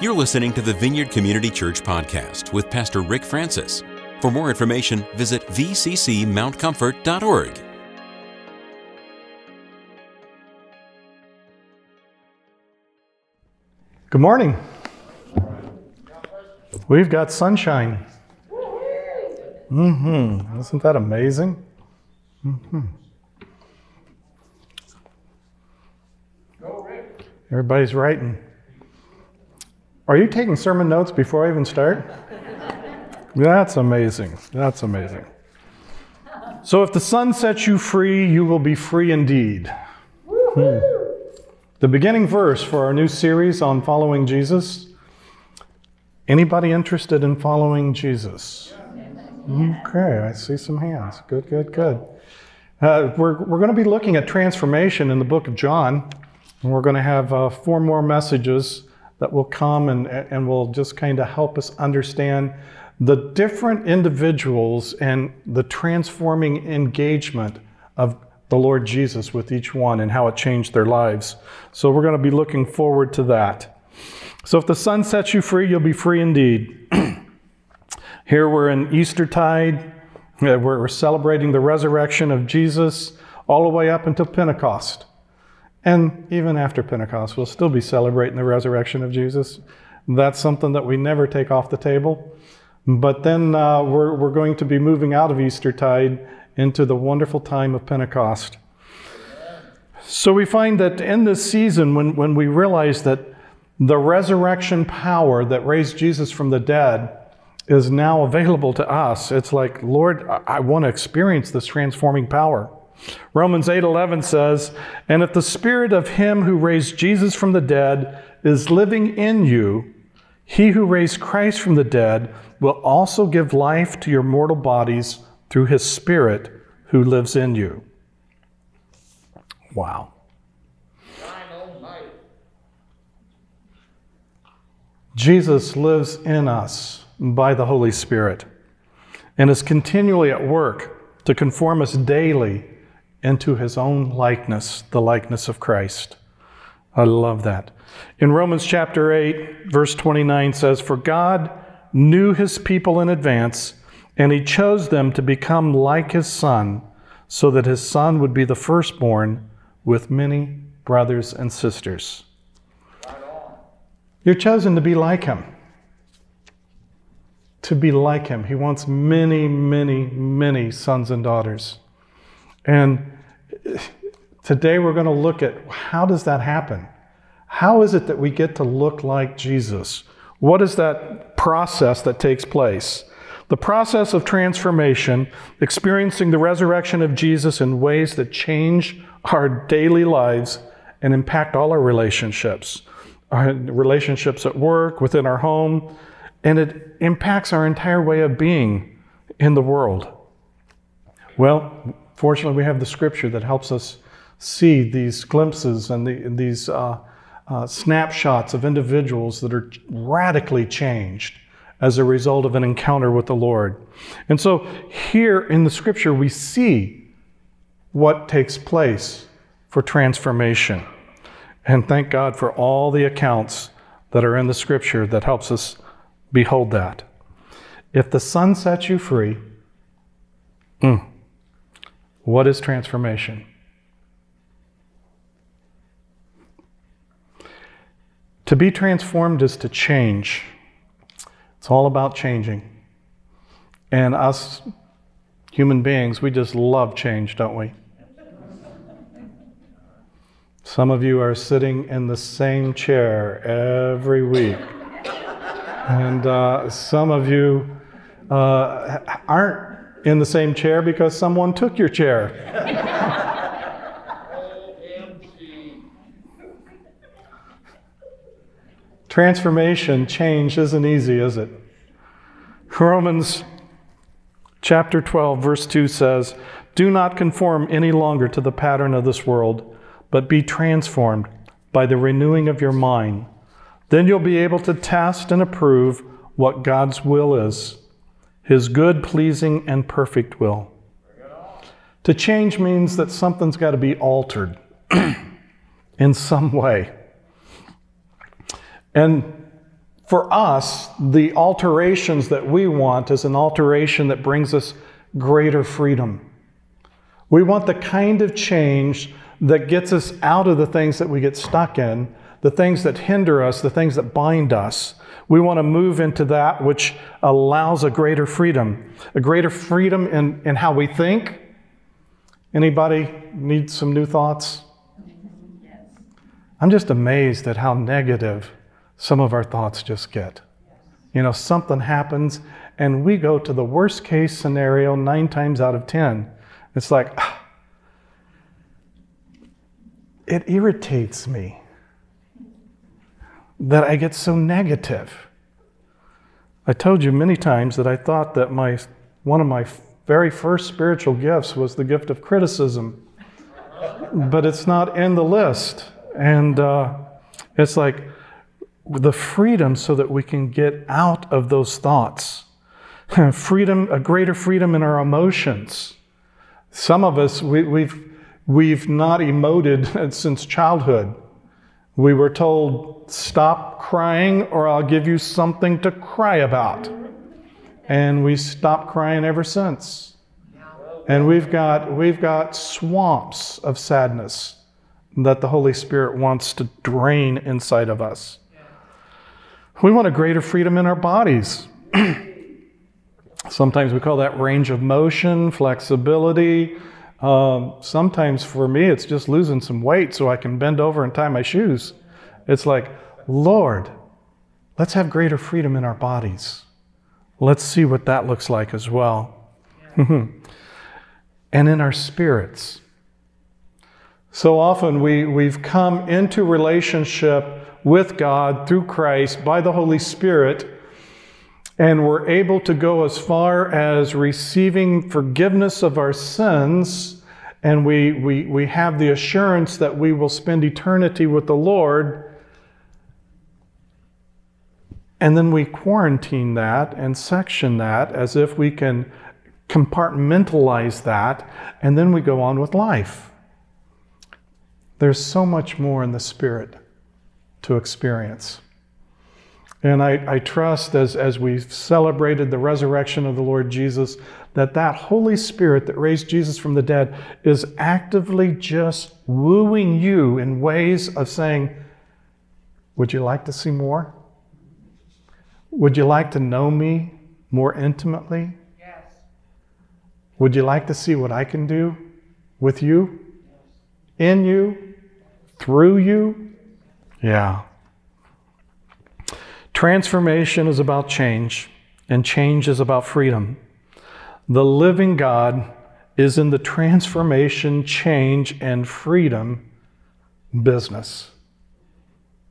You're listening to the Vineyard Community Church podcast with Pastor Rick Francis. For more information, visit vccmountcomfort.org. Good morning. We've got sunshine. Mm-hmm. Isn't that amazing? Mm-hmm. Everybody's writing. Are you taking sermon notes before I even start? That's amazing. That's amazing. So, if the Son sets you free, you will be free indeed. Hmm. The beginning verse for our new series on following Jesus. Anybody interested in following Jesus? Okay, I see some hands. Good, good, good. Uh, we're we're going to be looking at transformation in the book of John, and we're going to have uh, four more messages that will come and, and will just kind of help us understand the different individuals and the transforming engagement of the Lord Jesus with each one and how it changed their lives. So we're going to be looking forward to that. So if the Son sets you free, you'll be free indeed. Here we're in Eastertide. Uh, we're celebrating the resurrection of Jesus all the way up until Pentecost. And even after Pentecost, we'll still be celebrating the resurrection of Jesus. That's something that we never take off the table. But then uh, we're, we're going to be moving out of Eastertide into the wonderful time of Pentecost. So we find that in this season, when, when we realize that the resurrection power that raised Jesus from the dead is now available to us, it's like, Lord, I, I want to experience this transforming power. Romans 8:11 says, "And if the spirit of him who raised Jesus from the dead is living in you, he who raised Christ from the dead will also give life to your mortal bodies through his spirit who lives in you." Wow. Jesus lives in us by the Holy Spirit and is continually at work to conform us daily into his own likeness, the likeness of Christ. I love that. In Romans chapter 8, verse 29 says, For God knew his people in advance, and he chose them to become like his son, so that his son would be the firstborn with many brothers and sisters. You're chosen to be like him. To be like him. He wants many, many, many sons and daughters. And today we're going to look at how does that happen? How is it that we get to look like Jesus? What is that process that takes place? The process of transformation, experiencing the resurrection of Jesus in ways that change our daily lives and impact all our relationships, our relationships at work, within our home, and it impacts our entire way of being in the world. Well, Fortunately, we have the scripture that helps us see these glimpses and, the, these uh, uh, snapshots of individuals that are radically changed as a result of an encounter with the Lord. And so, here in the scripture, we see what takes place for transformation. And thank God for all the accounts that are in the scripture that helps us behold that. If the Son sets you free, mm, what is transformation? To be transformed is to change. It's all about changing. And us human beings, we just love change, don't we? Some of you are sitting in the same chair every week. And uh, some of you uh, aren't in the same chair because someone took your chair. Transformation, change isn't easy, is it? Romans chapter 12, verse 2 says, Do not conform any longer to the pattern of this world, but be transformed by the renewing of your mind. Then you'll be able to test and approve what God's will is his good, pleasing, and perfect will. To change means that something's got to be altered in some way. And For us, the alterations that we want is an alteration that brings us greater freedom. We want the kind of change that gets us out of the things that we get stuck in, the things that hinder us, the things that bind us. We want to move into that which allows a greater freedom, a greater freedom in, in how we think. Anybody need some new thoughts? I'm just amazed at how negative some of our thoughts just get. You know, something happens and we go to the worst case scenario nine times out of ten. It's like, ah, it irritates me that I get so negative. I told you many times that I thought that my one of my very first spiritual gifts was the gift of criticism, but it's not in the list. And uh, it's like the freedom so that we can get out of those thoughts. freedom, a greater freedom in our emotions. Some of us, we, we've, we've not emoted since childhood. We were told, stop crying or I'll give you something to cry about. And we stopped crying ever since. And we've got, we've got swamps of sadness that the Holy Spirit wants to drain inside of us. We want a greater freedom in our bodies. Sometimes we call that range of motion, flexibility, um, sometimes for me, it's just losing some weight so I can bend over and tie my shoes. It's like, Lord, let's have greater freedom in our bodies. Let's see what that looks like as well. and in our spirits. So often we, we've come into relationship with God through Christ by the Holy Spirit, and we're able to go as far as receiving forgiveness of our sins, and we, we, we have the assurance that we will spend eternity with the Lord. And then we quarantine that and section that as if we can compartmentalize that, and then we go on with life. There's so much more in the Spirit to experience. And I, I trust as, as we've celebrated the resurrection of the Lord Jesus, that that Holy Spirit that raised Jesus from the dead is actively just wooing you in ways of saying, Would you like to see more? Would you like to know me more intimately? Yes. Would you like to see what I can do with you, in you, through you? Yeah. Transformation is about change, and change is about freedom. The living God is in the transformation, change, and freedom business.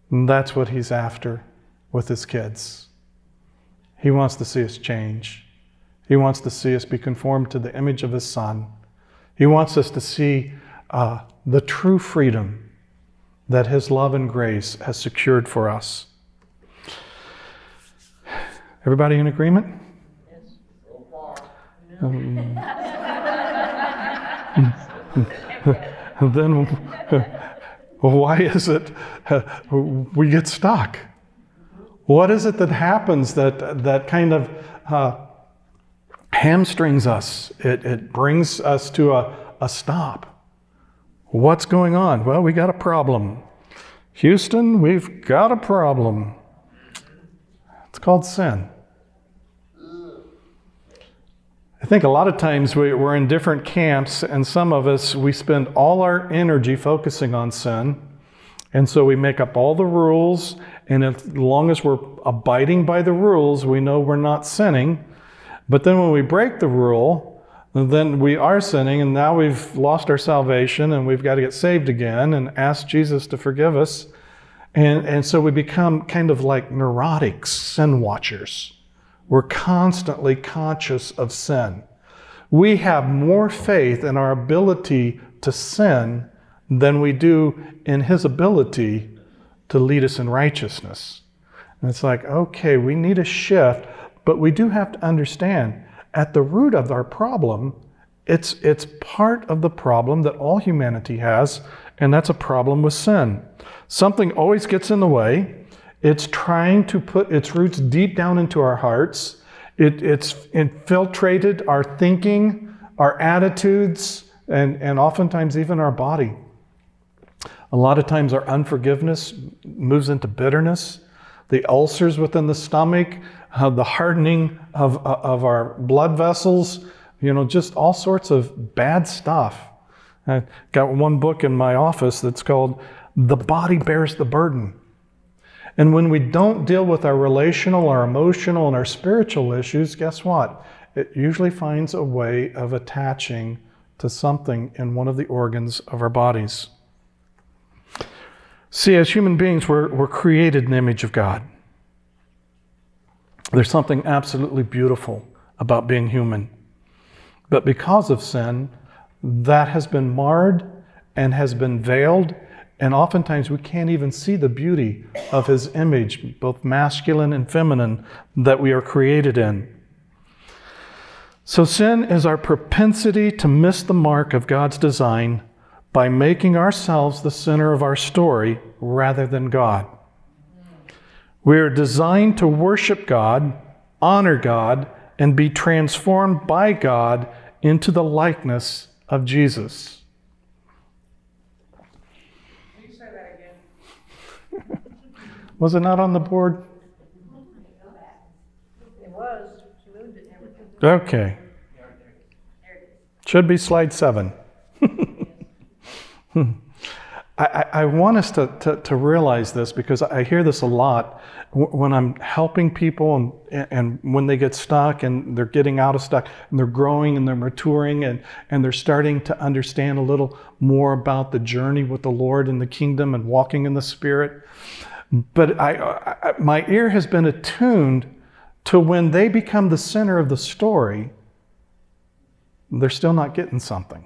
And that's what he's after with his kids. He wants to see us change. He wants to see us be conformed to the image of his son. He wants us to see uh, the true freedom that his love and grace has secured for us. Everybody in agreement? Yes. Um, then why is it uh, we get stuck? What is it that happens that, that kind of uh, hamstrings us? It, it brings us to a, a stop. What's going on? Well, we got a problem. Houston, we've got a problem. It's called sin. I think a lot of times we, are in different camps, and some of us, we spend all our energy focusing on sin. And so we make up all the rules, and as long as we're abiding by the rules, we know we're not sinning. But then when we break the rule, then we are sinning, and now we've lost our salvation, and we've got to get saved again and ask Jesus to forgive us. And, and so we become kind of like neurotic sin watchers. We're constantly conscious of sin. We have more faith in our ability to sin than we do in His ability to lead us in righteousness. And it's like, okay, we need a shift, but we do have to understand at the root of our problem, it's, it's part of the problem that all humanity has, and that's a problem with sin. Something always gets in the way. It's trying to put its roots deep down into our hearts. It, it's infiltrated our thinking, our attitudes, and, and oftentimes even our body. A lot of times our unforgiveness moves into bitterness, the ulcers within the stomach, uh, the hardening of, uh, of our blood vessels, you know, just all sorts of bad stuff. I got one book in my office that's called The Body Bears the Burden. And when we don't deal with our relational, our emotional, and our spiritual issues, guess what? It usually finds a way of attaching to something in one of the organs of our bodies. See, as human beings, we're, we're created in the image of God. There's something absolutely beautiful about being human. But because of sin, that has been marred and has been veiled, and oftentimes we can't even see the beauty of His image, both masculine and feminine, that we are created in. So, sin is our propensity to miss the mark of God's design by making ourselves the center of our story rather than God. We are designed to worship God, honor God, and be transformed by God into the likeness of Jesus. Can you say that again? Was it not on the board? It was, she moved it. Okay. Should be slide seven. I, I, want us to, to, to, realize this because I hear this a lot when I'm helping people and, and when they get stuck and they're getting out of stuck and they're growing and they're maturing and, and they're starting to understand a little more about the journey with the Lord in the kingdom and walking in the Spirit. But I, I my ear has been attuned to when they become the center of the story, they're still not getting something.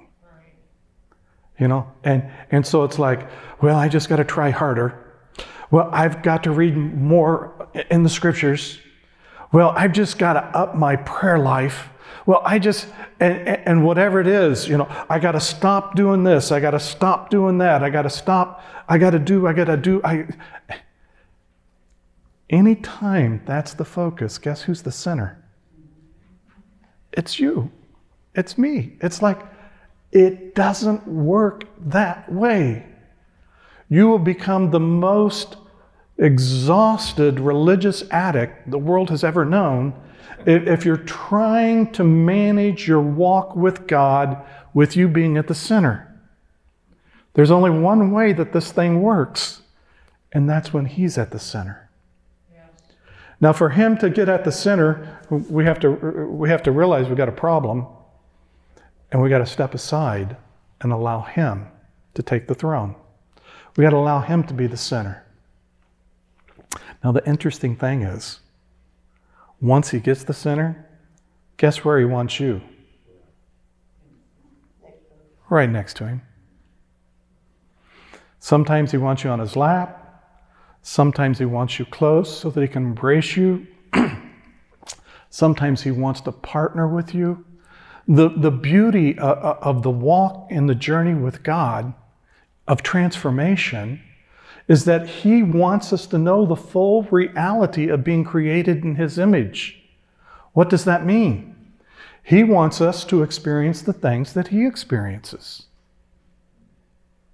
You know? And and so it's like well i just got to try harder. Well i've got to read more in the scriptures. Well i've just got to up my prayer life. Well i just and, and whatever it is you know i got to stop doing this. I got to stop doing that. I got to stop. I got to do i got to do i anytime that's the focus guess who's the center it's you it's me it's like it doesn't work that way. You will become the most exhausted religious addict the world has ever known if you're trying to manage your walk with God with you being at the center. There's only one way that this thing works, and that's when He's at the center. Now, for Him to get at the center, we have to, we have to realize we've got a problem. And we've got to step aside and allow Him to take the throne. We've got to allow Him to be the center. Now, the interesting thing is, once He gets the center, guess where He wants you? Right next to Him. Sometimes He wants you on His lap. Sometimes He wants you close so that He can embrace you. Sometimes He wants to partner with you. The, the beauty uh, uh, of the walk in the journey with God, of transformation, is that He wants us to know the full reality of being created in His image. What does that mean? He wants us to experience the things that He experiences.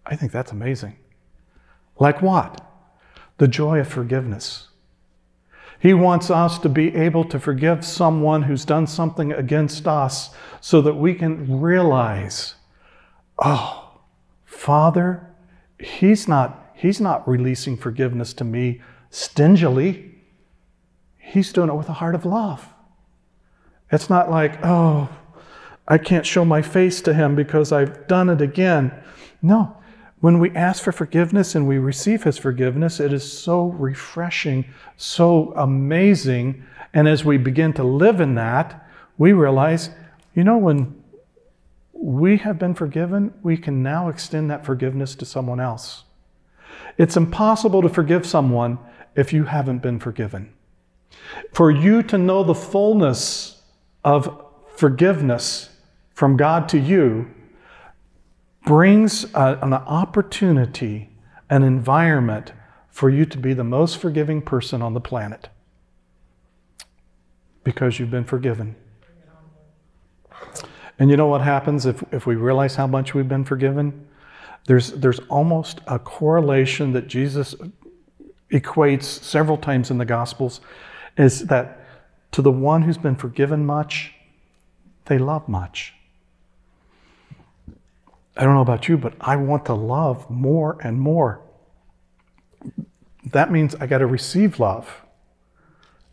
I think that's amazing. Like what? The joy of forgiveness he wants us to be able to forgive someone who's done something against us so that we can realize, oh, Father, He's not, he's not releasing forgiveness to me stingily. He's doing it with a heart of love. It's not like, oh, I can't show my face to him because I've done it again. No, when we ask for forgiveness and we receive His forgiveness, it is so refreshing, so amazing. And as we begin to live in that, we realize, you know, when we have been forgiven, we can now extend that forgiveness to someone else. It's impossible to forgive someone if you haven't been forgiven. For you to know the fullness of forgiveness from God to you, brings a, an opportunity, an environment for you to be the most forgiving person on the planet because you've been forgiven. And you know what happens if, if we realize how much we've been forgiven? There's, there's almost a correlation that Jesus equates several times in the Gospels is that to the one who's been forgiven much, they love much. I don't know about you, but I want to love more and more. That means I got to receive love.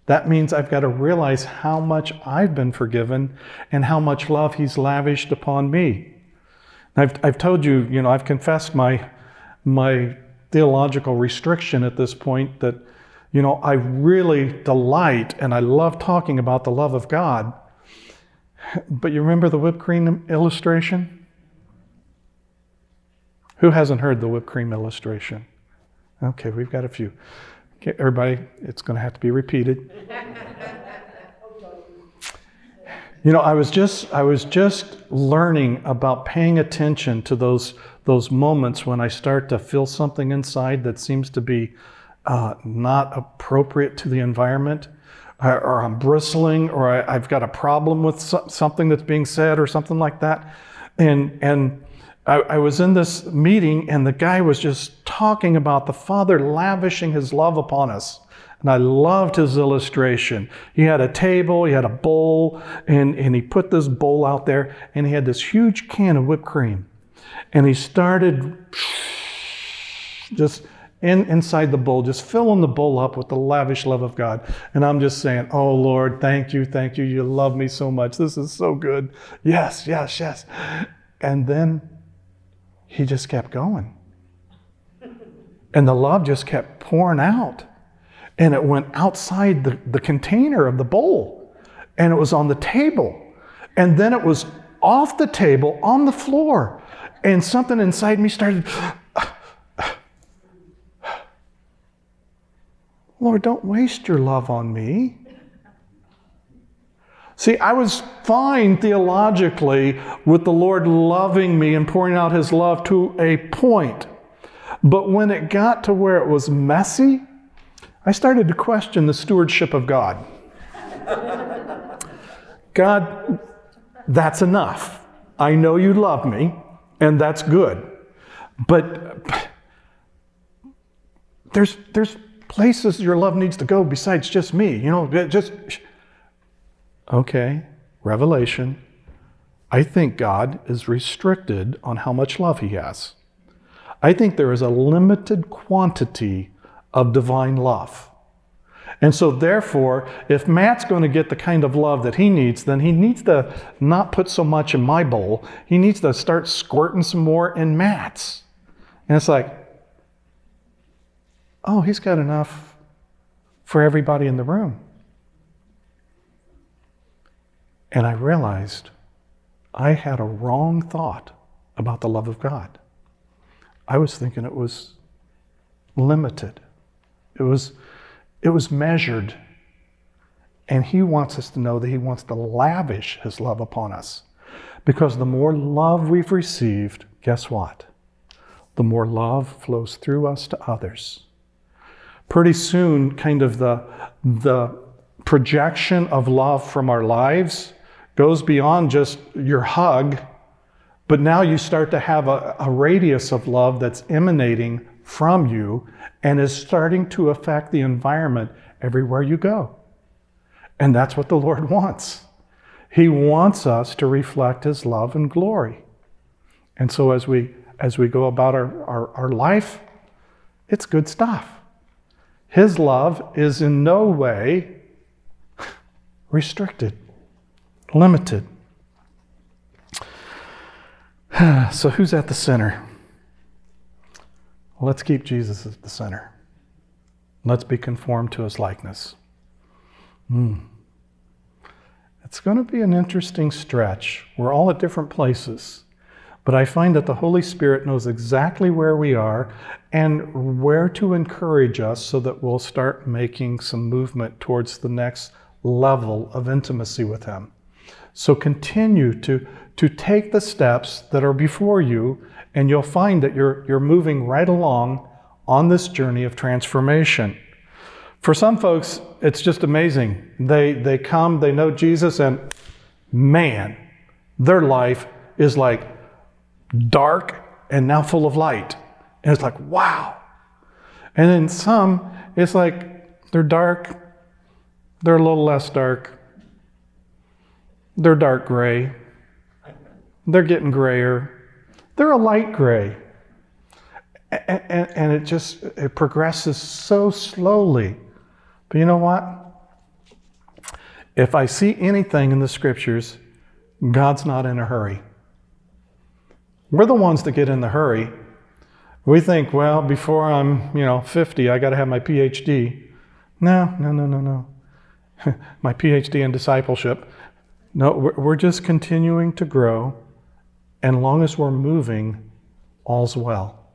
That means I've got to realize how much I've been forgiven and how much love He's lavished upon me. I've, I've told you, you know, I've confessed my, my theological restriction at this point that, you know, I really delight and I love talking about the love of God. But you remember the whipped cream illustration? Who hasn't heard the whipped cream illustration? Okay, we've got a few. Okay, everybody, it's going to have to be repeated. You know, I was just I was just learning about paying attention to those those moments when I start to feel something inside that seems to be uh, not appropriate to the environment, or, or I'm bristling, or I, have got a problem with so, something that's being said, or something like that, and and I, I was in this meeting, and the guy was just talking about the Father lavishing His love upon us. And I loved his illustration. He had a table, he had a bowl, and, and he put this bowl out there, and he had this huge can of whipped cream. And he started just in, inside the bowl, just filling the bowl up with the lavish love of God. And I'm just saying, Oh Lord, thank you, thank you. You love me so much. This is so good. Yes, yes, yes. And then he just kept going. And the love just kept pouring out. And it went outside the, the container of the bowl. And it was on the table. And then it was off the table on the floor. And something inside me started lord don't waste your love on me see i was fine theologically with the lord loving me and pouring out his love to a point but when it got to where it was messy I started to question the stewardship of God. God, that's enough. I know you love me, and that's good. But there's, there's places your love needs to go besides just me. You know, just. Okay, revelation. I think God is restricted on how much love he has. I think there is a limited quantity of divine love. And so, therefore, if Matt's going to get the kind of love that he needs, then he needs to not put so much in my bowl. He needs to start squirting some more in Matt's. And it's like, oh, he's got enough for everybody in the room. And I realized I had a wrong thought about the love of God. I was thinking it was limited. It was, it was measured. And He wants us to know that He wants to lavish His love upon us. Because the more love we've received, guess what? The more love flows through us to others. Pretty soon, kind of the, the projection of love from our lives goes beyond just your hug, but now you start to have a, a radius of love that's emanating from you and is starting to affect the environment everywhere you go. And that's what the Lord wants. He wants us to reflect His love and glory. And so as we as we go about our, our, our life, it's good stuff. His love is in no way restricted, limited. So, who's at the center? Let's keep Jesus at the center. Let's be conformed to his likeness. Mm. It's going to be an interesting stretch. We're all at different places. But I find that the Holy Spirit knows exactly where we are and where to encourage us so that we'll start making some movement towards the next level of intimacy with Him. So continue to, to take the steps that are before you and you'll find that you're, you're moving right along on this journey of transformation. For some folks, it's just amazing. They, they come, they know Jesus, and man, their life is like dark and now full of light. And it's like, wow. And then some, it's like they're dark, they're a little less dark, they're dark gray, they're getting grayer, they're a light gray. And, and, it just it progresses so slowly. But you know what? If I see anything in the scriptures, God's not in a hurry. We're the ones that get in the hurry. We think, well, before I'm, you know, 50, I got to have my PhD. No, no, no, no, no. my PhD in discipleship. No, we're just continuing to grow. And long as we're moving, all's well.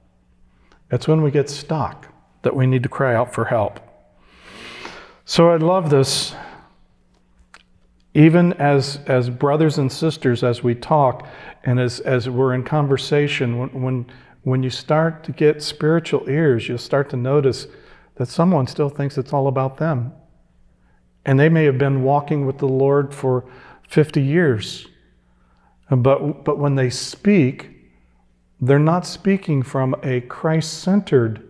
It's when we get stuck that we need to cry out for help. So I love this. Even as, as brothers and sisters, as we talk and as, as we're in conversation, when, when, when you start to get spiritual ears, you'll start to notice that someone still thinks it's all about them. And they may have been walking with the Lord for 50 years. But, but when they speak, they're not speaking from a Christ centered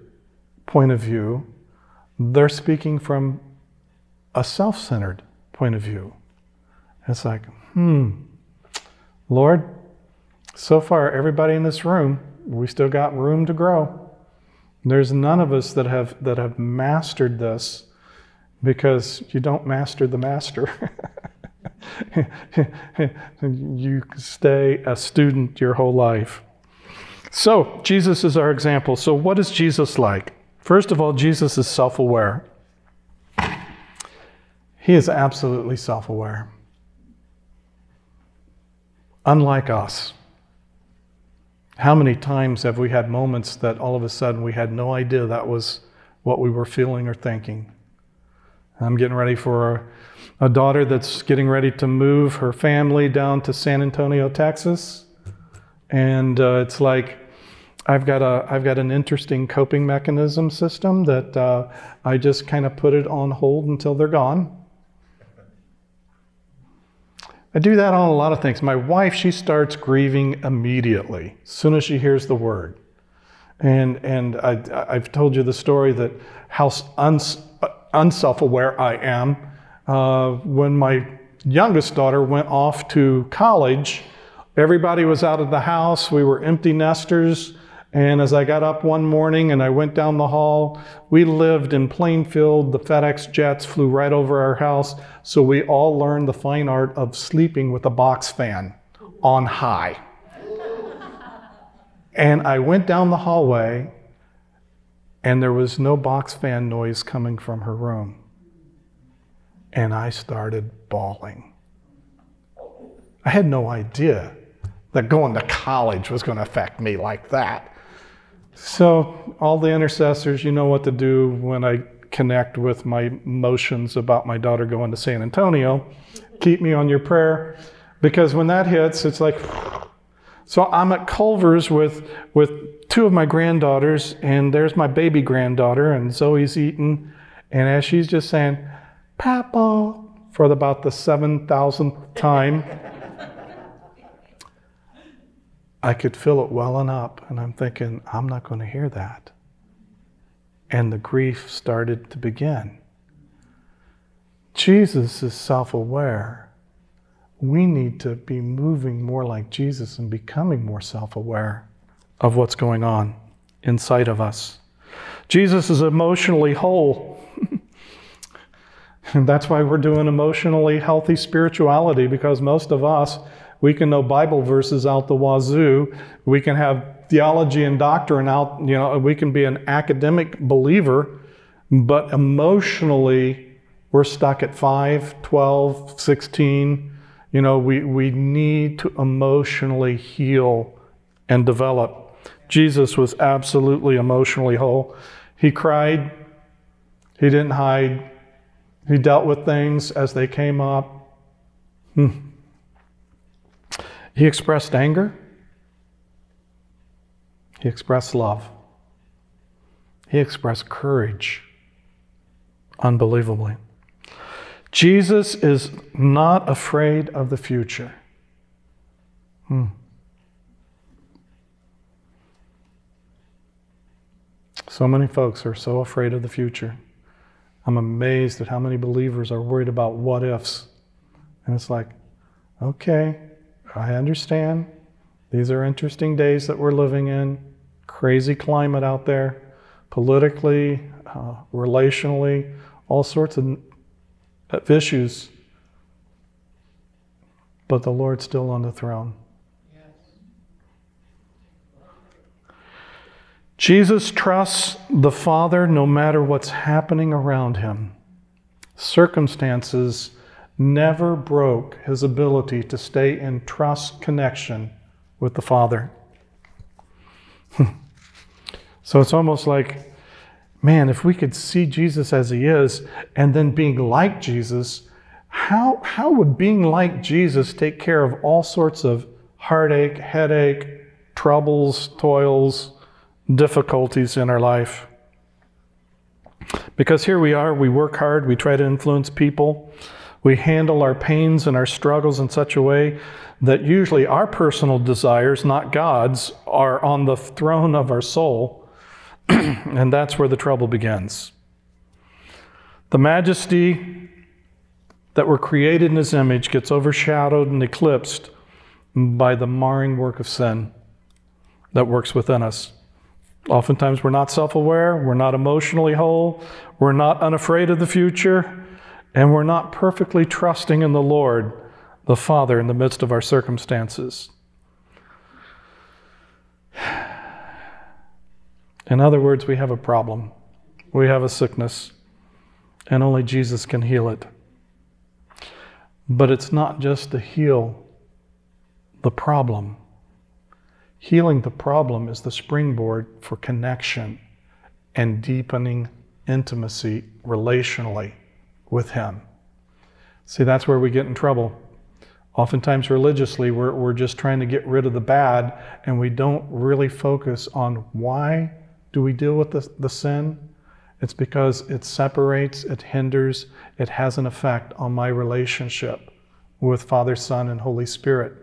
point of view, they're speaking from a self centered point of view. It's like, hmm, Lord, so far, everybody in this room, we still got room to grow. There's none of us that have, that have mastered this because you don't master the master. you stay a student your whole life. So, Jesus is our example. So, what is Jesus like? First of all, Jesus is self aware. He is absolutely self aware. Unlike us. How many times have we had moments that all of a sudden we had no idea that was what we were feeling or thinking? I'm getting ready for a, a daughter that's getting ready to move her family down to San Antonio, Texas. And uh, it's like, I've got a I've got an interesting coping mechanism system that uh, I just kind of put it on hold until they're gone. I do that on a lot of things. My wife, she starts grieving immediately as soon as she hears the word. And, and I, I've told you the story that how uns, unself aware I am. Uh, when my youngest daughter went off to college, everybody was out of the house. We were empty nesters. And as I got up one morning and I went down the hall, we lived in Plainfield. The FedEx jets flew right over our house. So we all learned the fine art of sleeping with a box fan on high. and I went down the hallway and there was no box fan noise coming from her room. And I started bawling. I had no idea that going to college was going to affect me like that. So, all the intercessors, you know what to do when I connect with my emotions about my daughter going to San Antonio. Keep me on your prayer because when that hits, it's like. So I'm at Culver's with, with two of my granddaughters, and there's my baby granddaughter, and Zoe's eating. And as she's just saying, Papa, for about the 7,000th time, I could feel it welling up, and I'm thinking, I'm not going to hear that. And the grief started to begin. Jesus is self aware. We need to be moving more like Jesus and becoming more self aware of what's going on inside of us. Jesus is emotionally whole. and that's why we're doing emotionally healthy spirituality because most of us we can know Bible verses out the wazoo. We can have theology and doctrine out, you know, we can be an academic believer, but emotionally, we're stuck at 5, 12, 16. You know, we, we need to emotionally heal and develop. Jesus was absolutely emotionally whole. He cried, he didn't hide, he dealt with things as they came up. Hmm. He expressed anger, he expressed love. He expressed courage unbelievably. Jesus is not afraid of the future. Hmm. So many folks are so afraid of the future. I'm amazed at how many believers are worried about what ifs. And it's like, okay, I understand. These are interesting days that we're living in, crazy climate out there, politically, uh, relationally, all sorts of issues. But the Lord's still on the throne. Jesus trusts the Father no matter what's happening around him. Circumstances never broke his ability to stay in trust connection with the Father. so it's almost like, man, if we could see Jesus as he is and then being like Jesus, how, how would being like Jesus take care of all sorts of heartache, headache, troubles, toils? Difficulties in our life. Because here we are, we work hard, we try to influence people, we handle our pains and our struggles in such a way that usually our personal desires, not God's, are on the throne of our soul, and that's where the trouble begins. The majesty that we're created in His image gets overshadowed and eclipsed by the marring work of sin that works within us. Oftentimes, we're not self aware, we're not emotionally whole, we're not unafraid of the future, and we're not perfectly trusting in the Lord, the Father, in the midst of our circumstances. In other words, we have a problem, we have a sickness, and only Jesus can heal it. But it's not just to heal the problem Healing the problem is the springboard for connection and deepening intimacy relationally with Him. See, that's where we get in trouble. Oftentimes, religiously, we're, we're just trying to get rid of the bad and we don't really focus on why do we deal with the, the sin? It's because it separates, it hinders, it has an effect on my relationship with Father, Son, and Holy Spirit.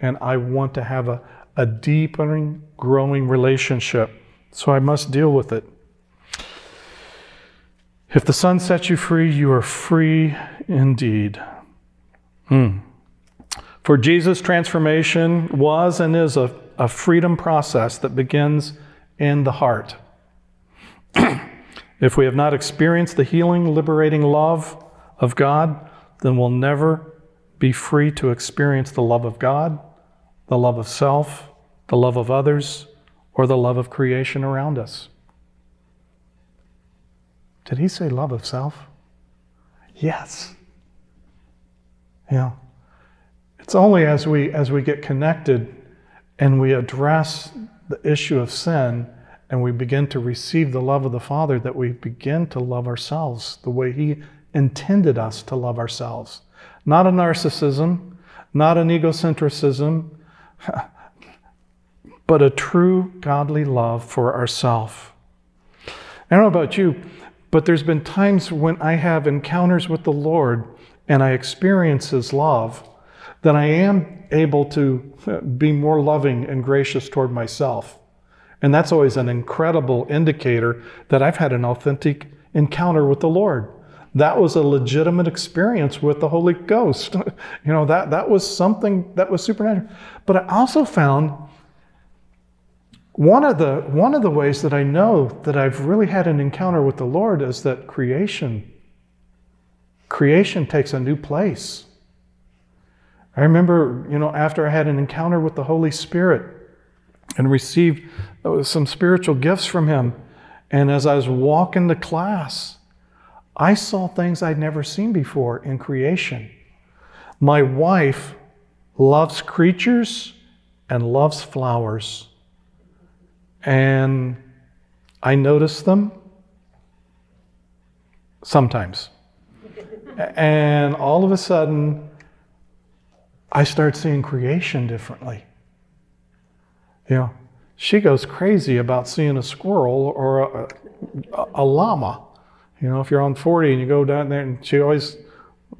And I want to have a, a deepening, growing relationship. So I must deal with it. If the Son sets you free, you are free indeed. Hmm. For Jesus, transformation was and is a, a freedom process that begins in the heart. if we have not experienced the healing, liberating love of God, then we'll never be free to experience the love of God, the love of self, the love of others, or the love of creation around us. Did he say love of self? Yes. Yeah. It's only as we as we get connected and we address the issue of sin and we begin to receive the love of the Father that we begin to love ourselves the way he intended us to love ourselves. Not a narcissism, not an egocentrism, but a true godly love for ourself. I don't know about you, but there's been times when I have encounters with the Lord and I experience His love that I am able to uh, be more loving and gracious toward myself. And that's always an incredible indicator that I've had an authentic encounter with the Lord. That was a legitimate experience with the Holy Ghost. you know, that, that was something that was supernatural. But I also found one of, the, one of the ways that I know that I've really had an encounter with the Lord is that creation, creation takes a new place. I remember, you know, after I had an encounter with the Holy Spirit and received uh, some spiritual gifts from Him, and as I was walking to class, I saw things I'd never seen before in creation. My wife loves creatures and loves flowers and I notice them sometimes. and all of a sudden, I start seeing creation differently. You know, she goes crazy about seeing a squirrel or a, a, a llama. You know, if you're on 40 and you go down there, and she always,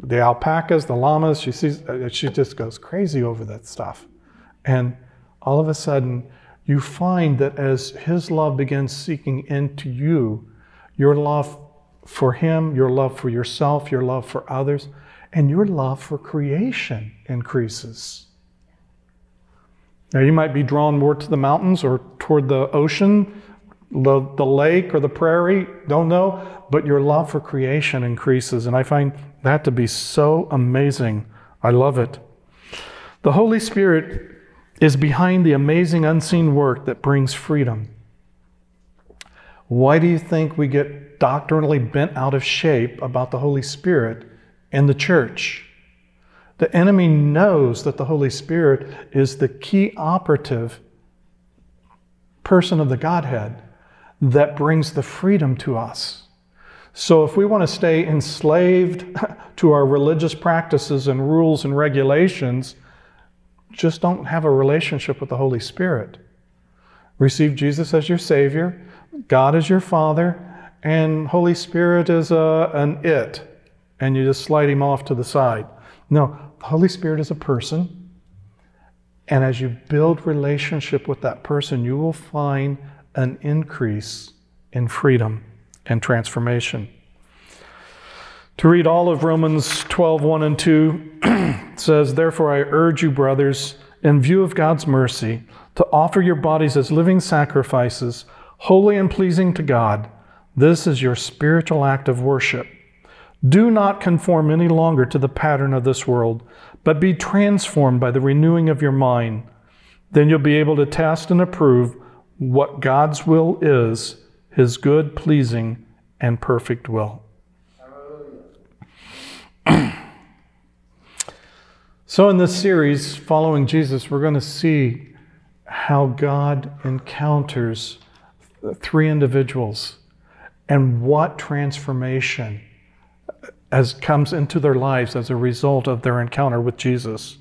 the alpacas, the llamas, she sees, uh, she just goes crazy over that stuff. And all of a sudden, you find that as his love begins seeking into you, your love for him, your love for yourself, your love for others, and your love for creation increases. Now, you might be drawn more to the mountains or toward the ocean, the, the lake or the prairie, don't know, but your love for creation increases. And I find that to be so amazing. I love it. The Holy Spirit is behind the amazing unseen work that brings freedom. Why do you think we get doctrinally bent out of shape about the Holy Spirit and the church? The enemy knows that the Holy Spirit is the key operative person of the Godhead that brings the freedom to us. So, if we want to stay enslaved to our religious practices and rules and regulations, just don't have a relationship with the Holy Spirit. Receive Jesus as your Savior, God is your Father, and Holy Spirit is a, an it, and you just slide Him off to the side. No, the Holy Spirit is a person, and as you build relationship with that person, you will find an increase in freedom and transformation. To read all of Romans 12, 1 and 2 says, Therefore I urge you, brothers, in view of God's mercy, to offer your bodies as living sacrifices, holy and pleasing to God. This is your spiritual act of worship. Do not conform any longer to the pattern of this world, but be transformed by the renewing of your mind. Then you'll be able to test and approve what God's will is, his good, pleasing, and perfect will. so, in this series, Following Jesus, we're going to see how God encounters three individuals and what transformation as comes into their lives as a result of their encounter with Jesus.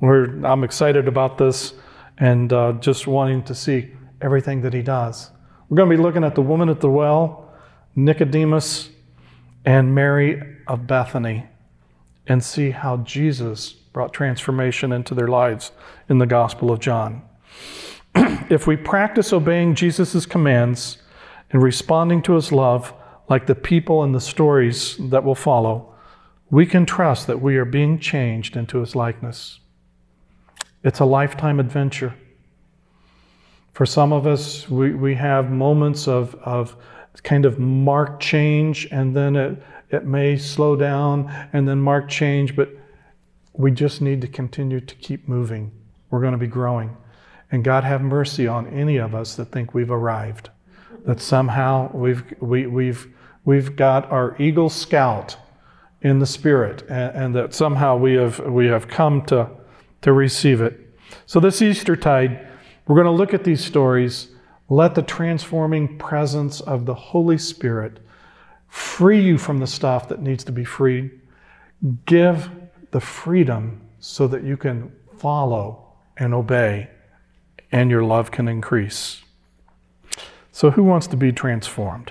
We're, I'm excited about this and uh, just wanting to see everything that he does. We're going to be looking at the woman at the well, Nicodemus, and Mary of Bethany, and see how Jesus brought transformation into their lives in the Gospel of John. if we practice obeying Jesus' commands and responding to his love, like the people in the stories that will follow, we can trust that we are being changed into his likeness. It's a lifetime adventure. For some of us, we, we have moments of, of kind of mark change, and then it, it may slow down, and then mark change, but we just need to continue to keep moving. We're going to be growing. And God have mercy on any of us that think we've arrived, that somehow we've, we, we've, we've got our Eagle Scout in the Spirit, and, and that somehow we have, we have come to, to receive it. So, this Easter tide, we're going to look at these stories. Let the transforming presence of the Holy Spirit free you from the stuff that needs to be freed. Give the freedom so that you can follow and obey, and your love can increase. So, who wants to be transformed?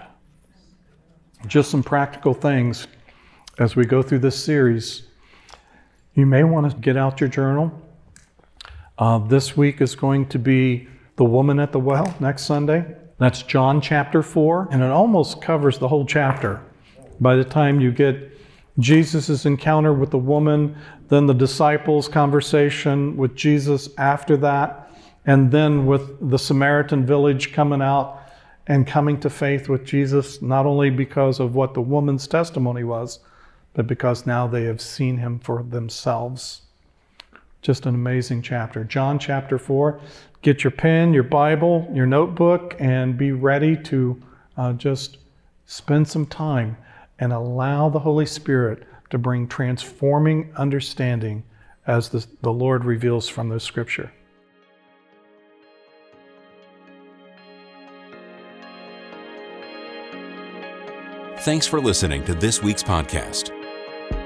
Just some practical things as we go through this series. You may want to get out your journal uh, this week is going to be the woman at the well next Sunday. That's John chapter 4, and it almost covers the whole chapter. By the time you get Jesus' encounter with the woman, then the disciples' conversation with Jesus after that, and then with the Samaritan village coming out and coming to faith with Jesus, not only because of what the woman's testimony was, but because now they have seen him for themselves. Just an amazing chapter. John chapter 4. Get your pen, your Bible, your notebook, and be ready to uh, just spend some time and allow the Holy Spirit to bring transforming understanding as the, the Lord reveals from the scripture. Thanks for listening to this week's podcast.